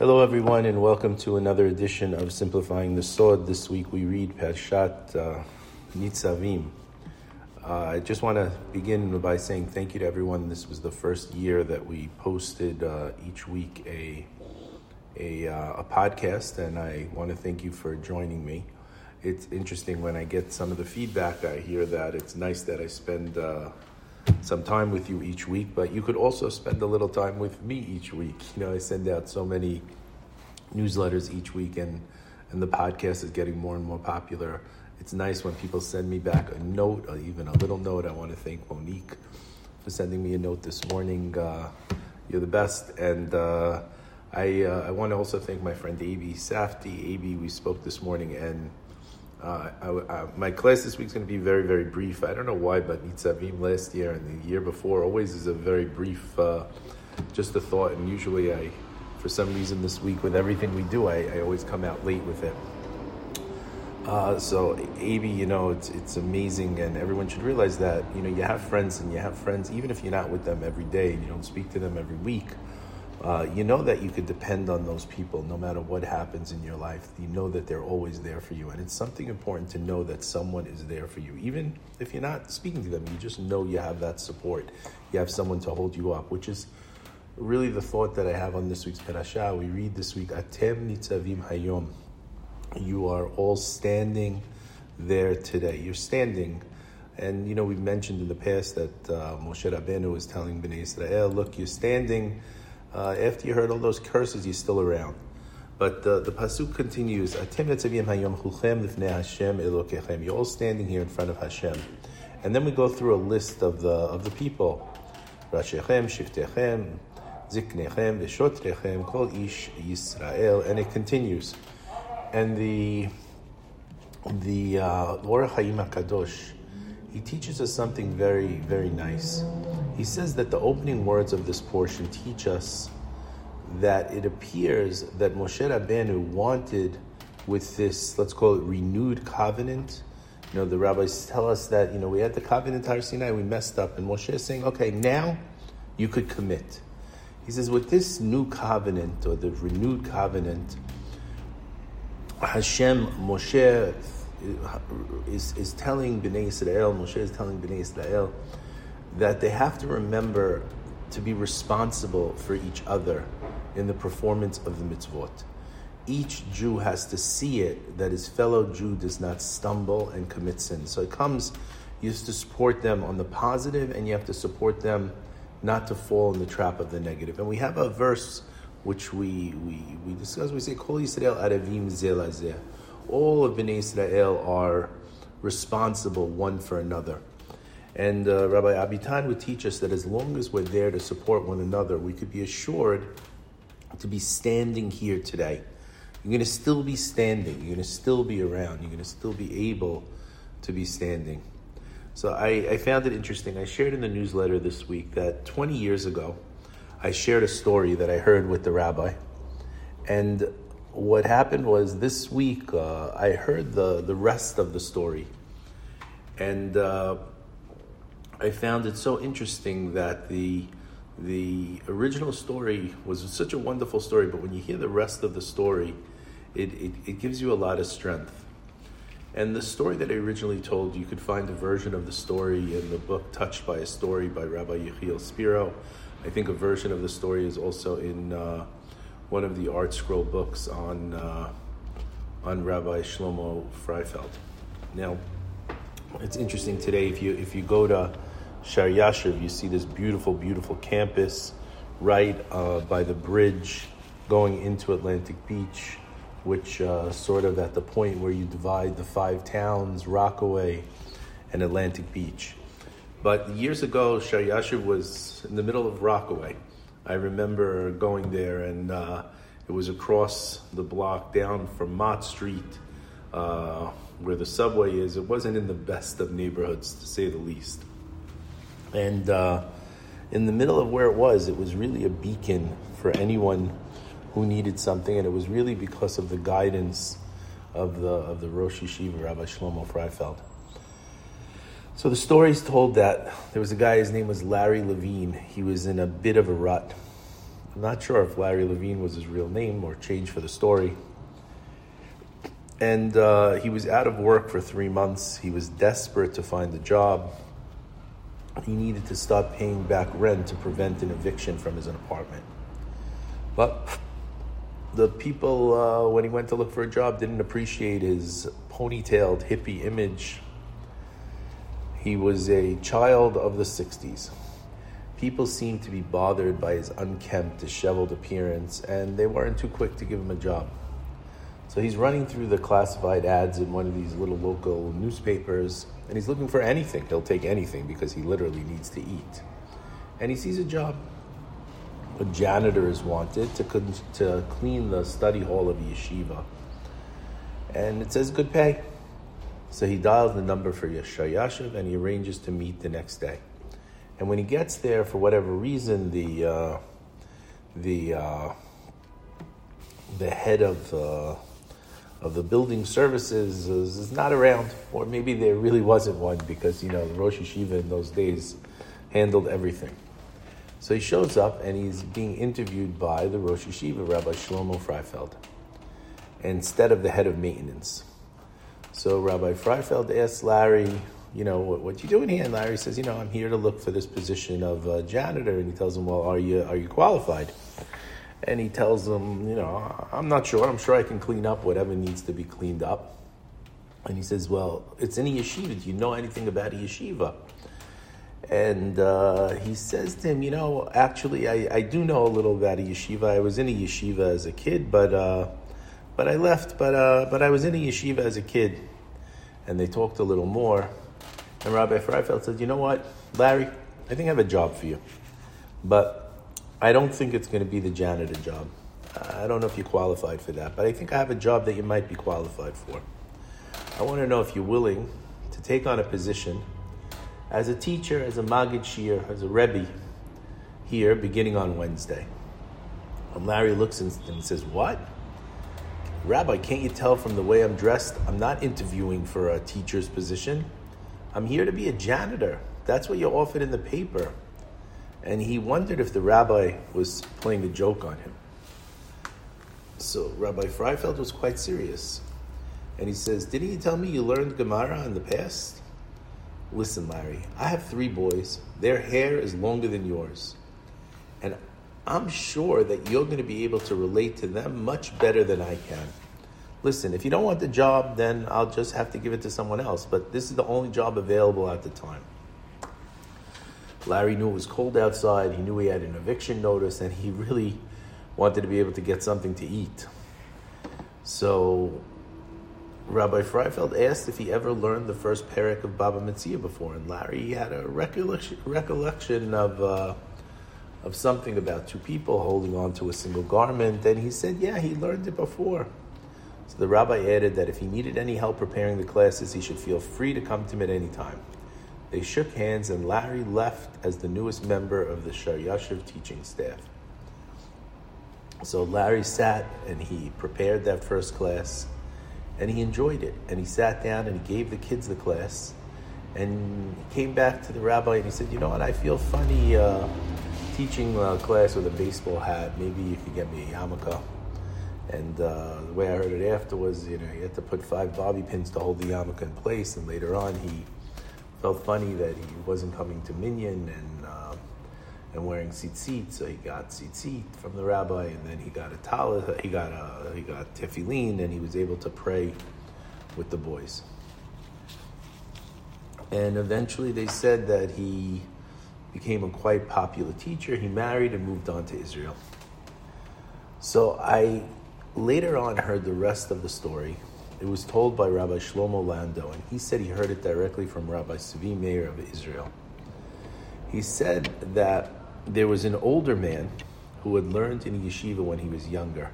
Hello, everyone, and welcome to another edition of Simplifying the Sod. This week we read Parshat uh, Nitzavim. Uh, I just want to begin by saying thank you to everyone. This was the first year that we posted uh, each week a a, uh, a podcast, and I want to thank you for joining me. It's interesting when I get some of the feedback. I hear that it's nice that I spend uh, some time with you each week, but you could also spend a little time with me each week. You know, I send out so many newsletters each week, and and the podcast is getting more and more popular. It's nice when people send me back a note, or even a little note. I want to thank Monique for sending me a note this morning. Uh, you're the best, and uh, I uh, I want to also thank my friend Avi Safti. Avi, we spoke this morning, and uh, I, I, my class this week is going to be very, very brief. I don't know why, but Nitzavim last year and the year before always is a very brief, uh, just a thought. And usually, I, for some reason, this week with everything we do, I, I always come out late with it. Uh, so, Avi, you know, it's it's amazing, and everyone should realize that you know you have friends, and you have friends even if you're not with them every day, and you don't speak to them every week uh, you know that you could depend on those people no matter what happens in your life. You know that they're always there for you. And it's something important to know that someone is there for you. Even if you're not speaking to them, you just know you have that support. You have someone to hold you up, which is really the thought that I have on this week's parasha. We read this week, Atem nitzavim hayom. You are all standing there today. You're standing. And, you know, we've mentioned in the past that uh, Moshe Rabbeinu was telling Bnei Israel, look, you're standing uh, after you heard all those curses, you're still around. But uh, the pasuk continues: You're all standing here in front of Hashem, and then we go through a list of the of the people: Rashechem, Shiftechem, Ziknechem, Veshotrechem, Kol Ish Yisrael, and it continues. And the the uh, Hayim Kadosh, he teaches us something very very nice. He says that the opening words of this portion teach us that it appears that Moshe Rabbeinu wanted with this, let's call it renewed covenant. You know, the rabbis tell us that, you know, we had the covenant Har Sinai, we messed up, and Moshe is saying, okay, now you could commit. He says, with this new covenant or the renewed covenant, Hashem, Moshe is, is telling Bnei Israel, Moshe is telling Bnei Israel, that they have to remember to be responsible for each other in the performance of the mitzvot. Each Jew has to see it that his fellow Jew does not stumble and commit sin. So it comes, you have to support them on the positive and you have to support them not to fall in the trap of the negative. And we have a verse which we, we, we discuss. We say, Kol Yisrael Arevim Zelazeh. All of Bnei Israel are responsible one for another. And uh, Rabbi Abitan would teach us that as long as we're there to support one another, we could be assured to be standing here today. You're going to still be standing. You're going to still be around. You're going to still be able to be standing. So I, I found it interesting. I shared in the newsletter this week that 20 years ago, I shared a story that I heard with the rabbi. And what happened was this week, uh, I heard the, the rest of the story. And uh, I found it so interesting that the the original story was such a wonderful story, but when you hear the rest of the story, it, it, it, gives you a lot of strength. And the story that I originally told, you could find a version of the story in the book Touched by a Story by Rabbi Yechiel Spiro. I think a version of the story is also in uh, one of the ArtScroll books on, uh, on Rabbi Shlomo Freifeld. Now, it's interesting today, if you, if you go to Sh'or Yoshuv, you see this beautiful, beautiful campus right uh, by the bridge going into Atlantic Beach, which uh, sort of at the point where you divide the five towns, Rockaway and Atlantic Beach. But years ago, Sh'or Yoshuv was in the middle of Rockaway. I remember going there, and uh, it was across the block down from Mott Street, uh, where the subway is. It wasn't in the best of neighborhoods, to say the least. And uh, in the middle of where it was, it was really a beacon for anyone who needed something, and it was really because of the guidance of the of the Rosh Yeshiva, Rabbi Shlomo Freifeld. So the story is told that there was a guy, his name was Larry Levine. He was in a bit of a rut. I'm not sure if Larry Levine was his real name or changed for the story. And uh, he was out of work for three months. He was desperate to find a job. He needed to stop paying back rent to prevent an eviction from his apartment. But the people, uh, when he went to look for a job, didn't appreciate his ponytailed hippie image. He was a child of the 60s. People seemed to be bothered by his unkempt, disheveled appearance, and they weren't too quick to give him a job. So he's running through the classified ads in one of these little local newspapers, and he's looking for anything. He'll take anything because he literally needs to eat. And he sees a job. A janitor is wanted to, to clean the study hall of yeshiva. And it says good pay. So he dials the number for Sh'or Yoshuv and he arranges to meet the next day. And when he gets there, for whatever reason, the uh, the uh, the head of uh, of the building services is, is, not around, or maybe there really wasn't one because you know the Rosh Yeshiva in those days handled everything. So he shows up and he's being interviewed by the Rosh Yeshiva, Rabbi Shlomo Freifeld, instead of the head of maintenance. So Rabbi Freifeld asks Larry, you know, what, what you doing here? And Larry says, you know, I'm here to look for this position of uh, janitor. And he tells him, well, are you are you qualified? And he tells him, you know, I'm not sure. I'm sure I can clean up whatever needs to be cleaned up. And he says, well, it's in a yeshiva. Do you know anything about a yeshiva? And uh, he says to him, you know, actually, I, I do know a little about a yeshiva. I was in a yeshiva as a kid, but uh, but I left. But uh, but I was in a yeshiva as a kid, and they talked a little more. And Rabbi Freifeld said, You know what, Larry, I think I have a job for you. But I don't think it's going to be the janitor job. I don't know if you're qualified for that, but I think I have a job that you might be qualified for. I want to know if you're willing to take on a position as a teacher, as a Magid Shiur, as a Rebbe here beginning on Wednesday. And Larry looks and says, What? Rabbi, can't you tell from the way I'm dressed? I'm not interviewing for a teacher's position. I'm here to be a janitor. That's what you offered in the paper. And he wondered if the rabbi was playing a joke on him. So Rabbi Freifeld was quite serious. And he says, Didn't you tell me you learned Gemara in the past? Listen, Larry, I have three boys. Their hair is longer than yours. And I'm sure that you're going to be able to relate to them much better than I can listen, if you don't want the job, then I'll just have to give it to someone else. But this is the only job available at the time. Larry knew it was cold outside. He knew he had an eviction notice, and he really wanted to be able to get something to eat. So Rabbi Freifeld asked if he ever learned the first perek of Baba Metzia before, and Larry had a recollection, recollection of uh, of something about two people holding on to a single garment, and he said, "Yeah, he learned it before." So the rabbi added that if he needed any help preparing the classes, he should feel free to come to him at any time. They shook hands, and Larry left as the newest member of the Sh'or Yoshuv teaching staff. So Larry sat and he prepared that first class, and he enjoyed it. And he sat down and he gave the kids the class, and he came back to the rabbi and he said, "You know what? I feel funny uh, teaching a class with a baseball hat. Maybe you could get me a yarmulke." And uh, the way I heard it after was, you know, he had to put five bobby pins to hold the yarmulke in place. And later on, he felt funny that he wasn't coming to minyan and uh, and wearing tzitzit, so he got tzitzit from the rabbi, and then he got a talit, he got a he got tefillin, and he was able to pray with the boys. And eventually, they said that he became a quite popular teacher. He married and moved on to Israel. So I later on heard the rest of the story. It was told by Rabbi Shlomo Landau, and he said he heard it directly from Rabbi Savi Meir of Israel. He said that there was an older man who had learned in yeshiva when he was younger.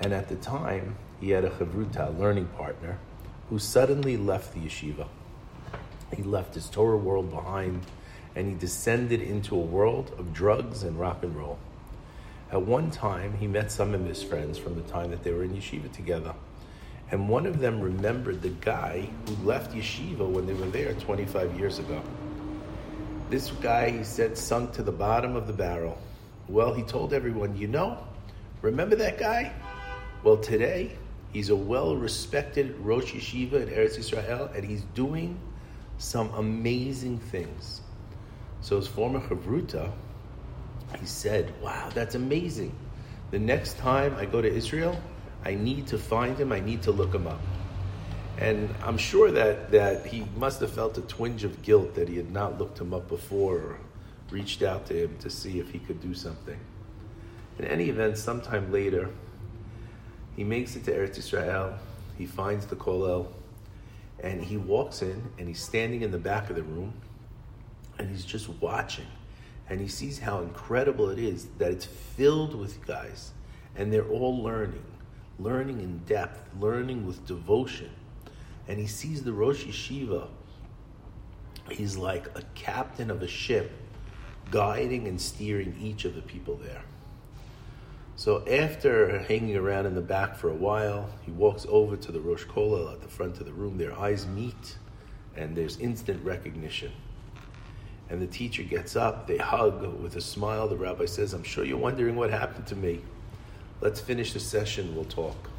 And at the time, he had a chavruta, learning partner, who suddenly left the yeshiva. He left his Torah world behind and he descended into a world of drugs and rock and roll. At one time, he met some of his friends from the time that they were in yeshiva together. And one of them remembered the guy who left yeshiva when they were there 25 years ago. This guy, he said, sunk to the bottom of the barrel. Well, he told everyone, you know, remember that guy? Well, today he's a well-respected Rosh Yeshiva in Eretz Israel, and he's doing some amazing things. So his former chavruta, he said, "Wow, that's amazing. The next time I go to Israel, I need to find him. I need to look him up." And I'm sure that, that he must have felt a twinge of guilt that he had not looked him up before or reached out to him to see if he could do something. In any event, sometime later, he makes it to Eretz Israel. He finds the kollel, and he walks in, and he's standing in the back of the room, and he's just watching, and he sees how incredible it is that it's filled with guys, and they're all learning, learning in depth, learning with devotion and he sees the Rosh Yeshiva. He's like a captain of a ship, guiding and steering each of the people there. So after hanging around in the back for a while, he walks over to the Rosh Kollel at the front of the room. Their eyes meet, and there's instant recognition. And the teacher gets up, they hug with a smile. The rabbi says, I'm sure you're wondering what happened to me. Let's finish the session, we'll talk.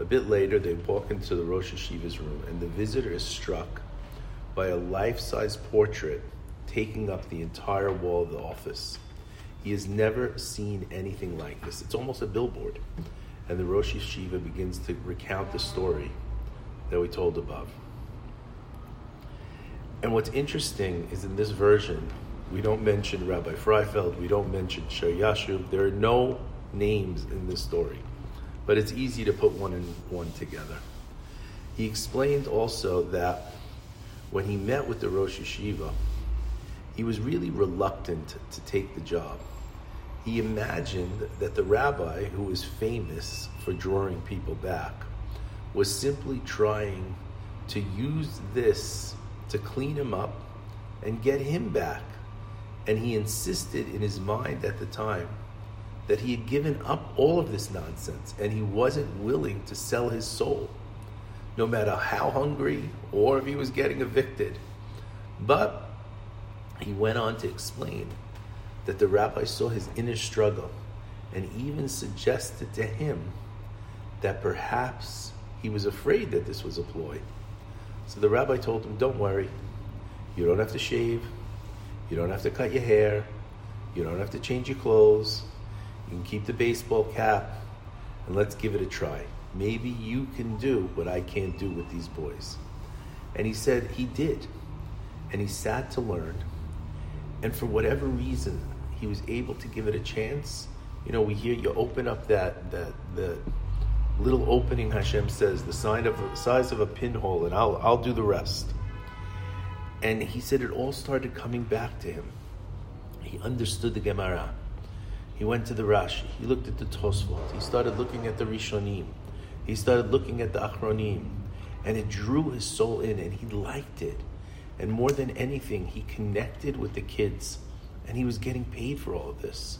A bit later, they walk into the Rosh Yeshiva's room, and the visitor is struck by a life size portrait taking up the entire wall of the office. He has never seen anything like this. It's almost a billboard. And the Rosh Yeshiva begins to recount the story that we told above. And what's interesting is in this version, we don't mention Rabbi Freifeld, we don't mention Sh'or Yoshuv. There are no names in this story but it's easy to put one and one together. He explained also that when he met with the Rosh Yeshiva, he was really reluctant to take the job. He imagined that the rabbi, who was famous for drawing people back, was simply trying to use this to clean him up and get him back. And he insisted in his mind at the time that he had given up all of this nonsense and he wasn't willing to sell his soul, no matter how hungry or if he was getting evicted. But he went on to explain that the rabbi saw his inner struggle and even suggested to him that perhaps he was afraid that this was a ploy. So the rabbi told him, Don't worry, you don't have to shave, you don't have to cut your hair, you don't have to change your clothes you can keep the baseball cap and let's give it a try. Maybe you can do what I can't do with these boys. And he said he did. And he sat to learn. And for whatever reason, he was able to give it a chance. You know, we hear you open up that that the little opening Hashem says, the sign of size of a pinhole, and I'll I'll do the rest. And he said it all started coming back to him. He understood the Gemara. He went to the Rashi. He looked at the Tosfot. He started looking at the Rishonim. He started looking at the Achronim. And it drew his soul in and he liked it. And more than anything, he connected with the kids. And he was getting paid for all of this.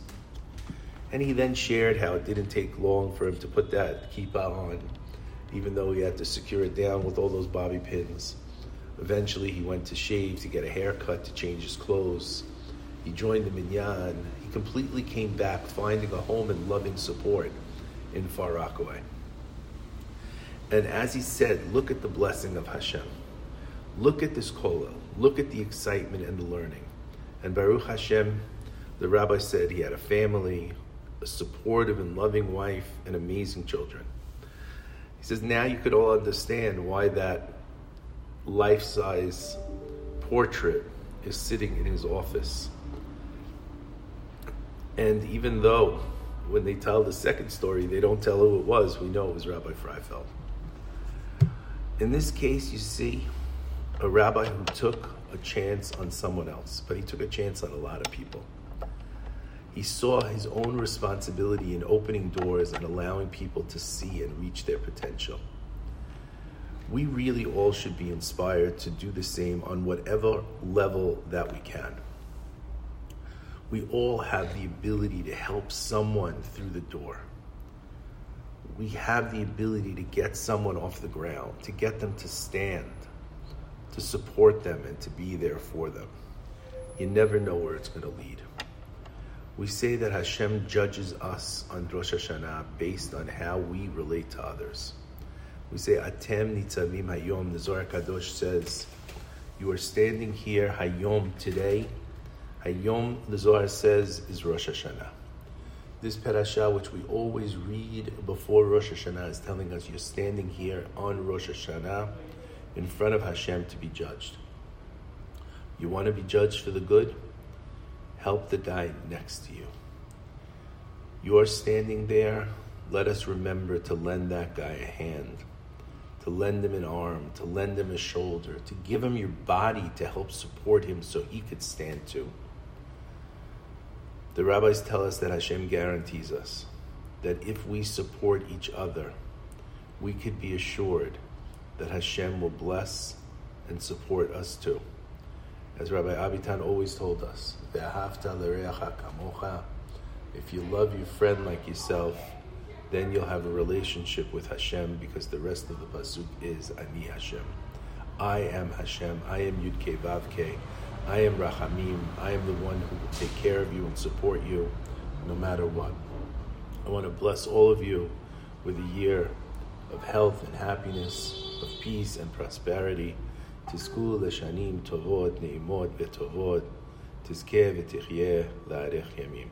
And he then shared how it didn't take long for him to put that kippah on, even though he had to secure it down with all those bobby pins. Eventually, he went to shave, to get a haircut, to change his clothes. He joined the minyan He completely came back finding a home and loving support in Far Rockaway. And as he said, look at the blessing of Hashem. Look at this kollel. Look at the excitement and the learning. And Baruch Hashem, the rabbi said he had a family, a supportive and loving wife, and amazing children. He says, now you could all understand why that life size portrait is sitting in his office and even though when they tell the second story, they don't tell who it was, we know it was Rabbi Freifeld. In this case, you see a rabbi who took a chance on someone else, but he took a chance on a lot of people. He saw his own responsibility in opening doors and allowing people to see and reach their potential. We really all should be inspired to do the same on whatever level that we can we all have the ability to help someone through the door. We have the ability to get someone off the ground, to get them to stand, to support them, and to be there for them. You never know where it's going to lead. We say that Hashem judges us on Rosh Hashanah based on how we relate to others. We say, Atem nitzavim hayom. The Zohar Kadosh says, you are standing here hayom today. Hayom, the Zohar says, is Rosh Hashanah. This parasha, which we always read before Rosh Hashanah, is telling us you're standing here on Rosh Hashanah in front of Hashem to be judged. You want to be judged for the good? Help the guy next to you. You're standing there. Let us remember to lend that guy a hand, to lend him an arm, to lend him a shoulder, to give him your body to help support him so he could stand too. The rabbis tell us that Hashem guarantees us that if we support each other, we could be assured that Hashem will bless and support us too. As Rabbi Avitan always told us, if you love your friend like yourself, then you'll have a relationship with Hashem because the rest of the pasuk is Ani Hashem. I am Hashem. I am Yud Vavke. I am Rachamim. I am the one who will take care of you and support you no matter what. I want to bless all of you with a year of health and happiness, of peace and prosperity. תזכו לשנים טובות, נעימות וטובות, תזכה ותחיה להאריך ימים.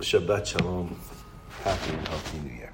Shabbat Shalom. Happy and healthy New Year.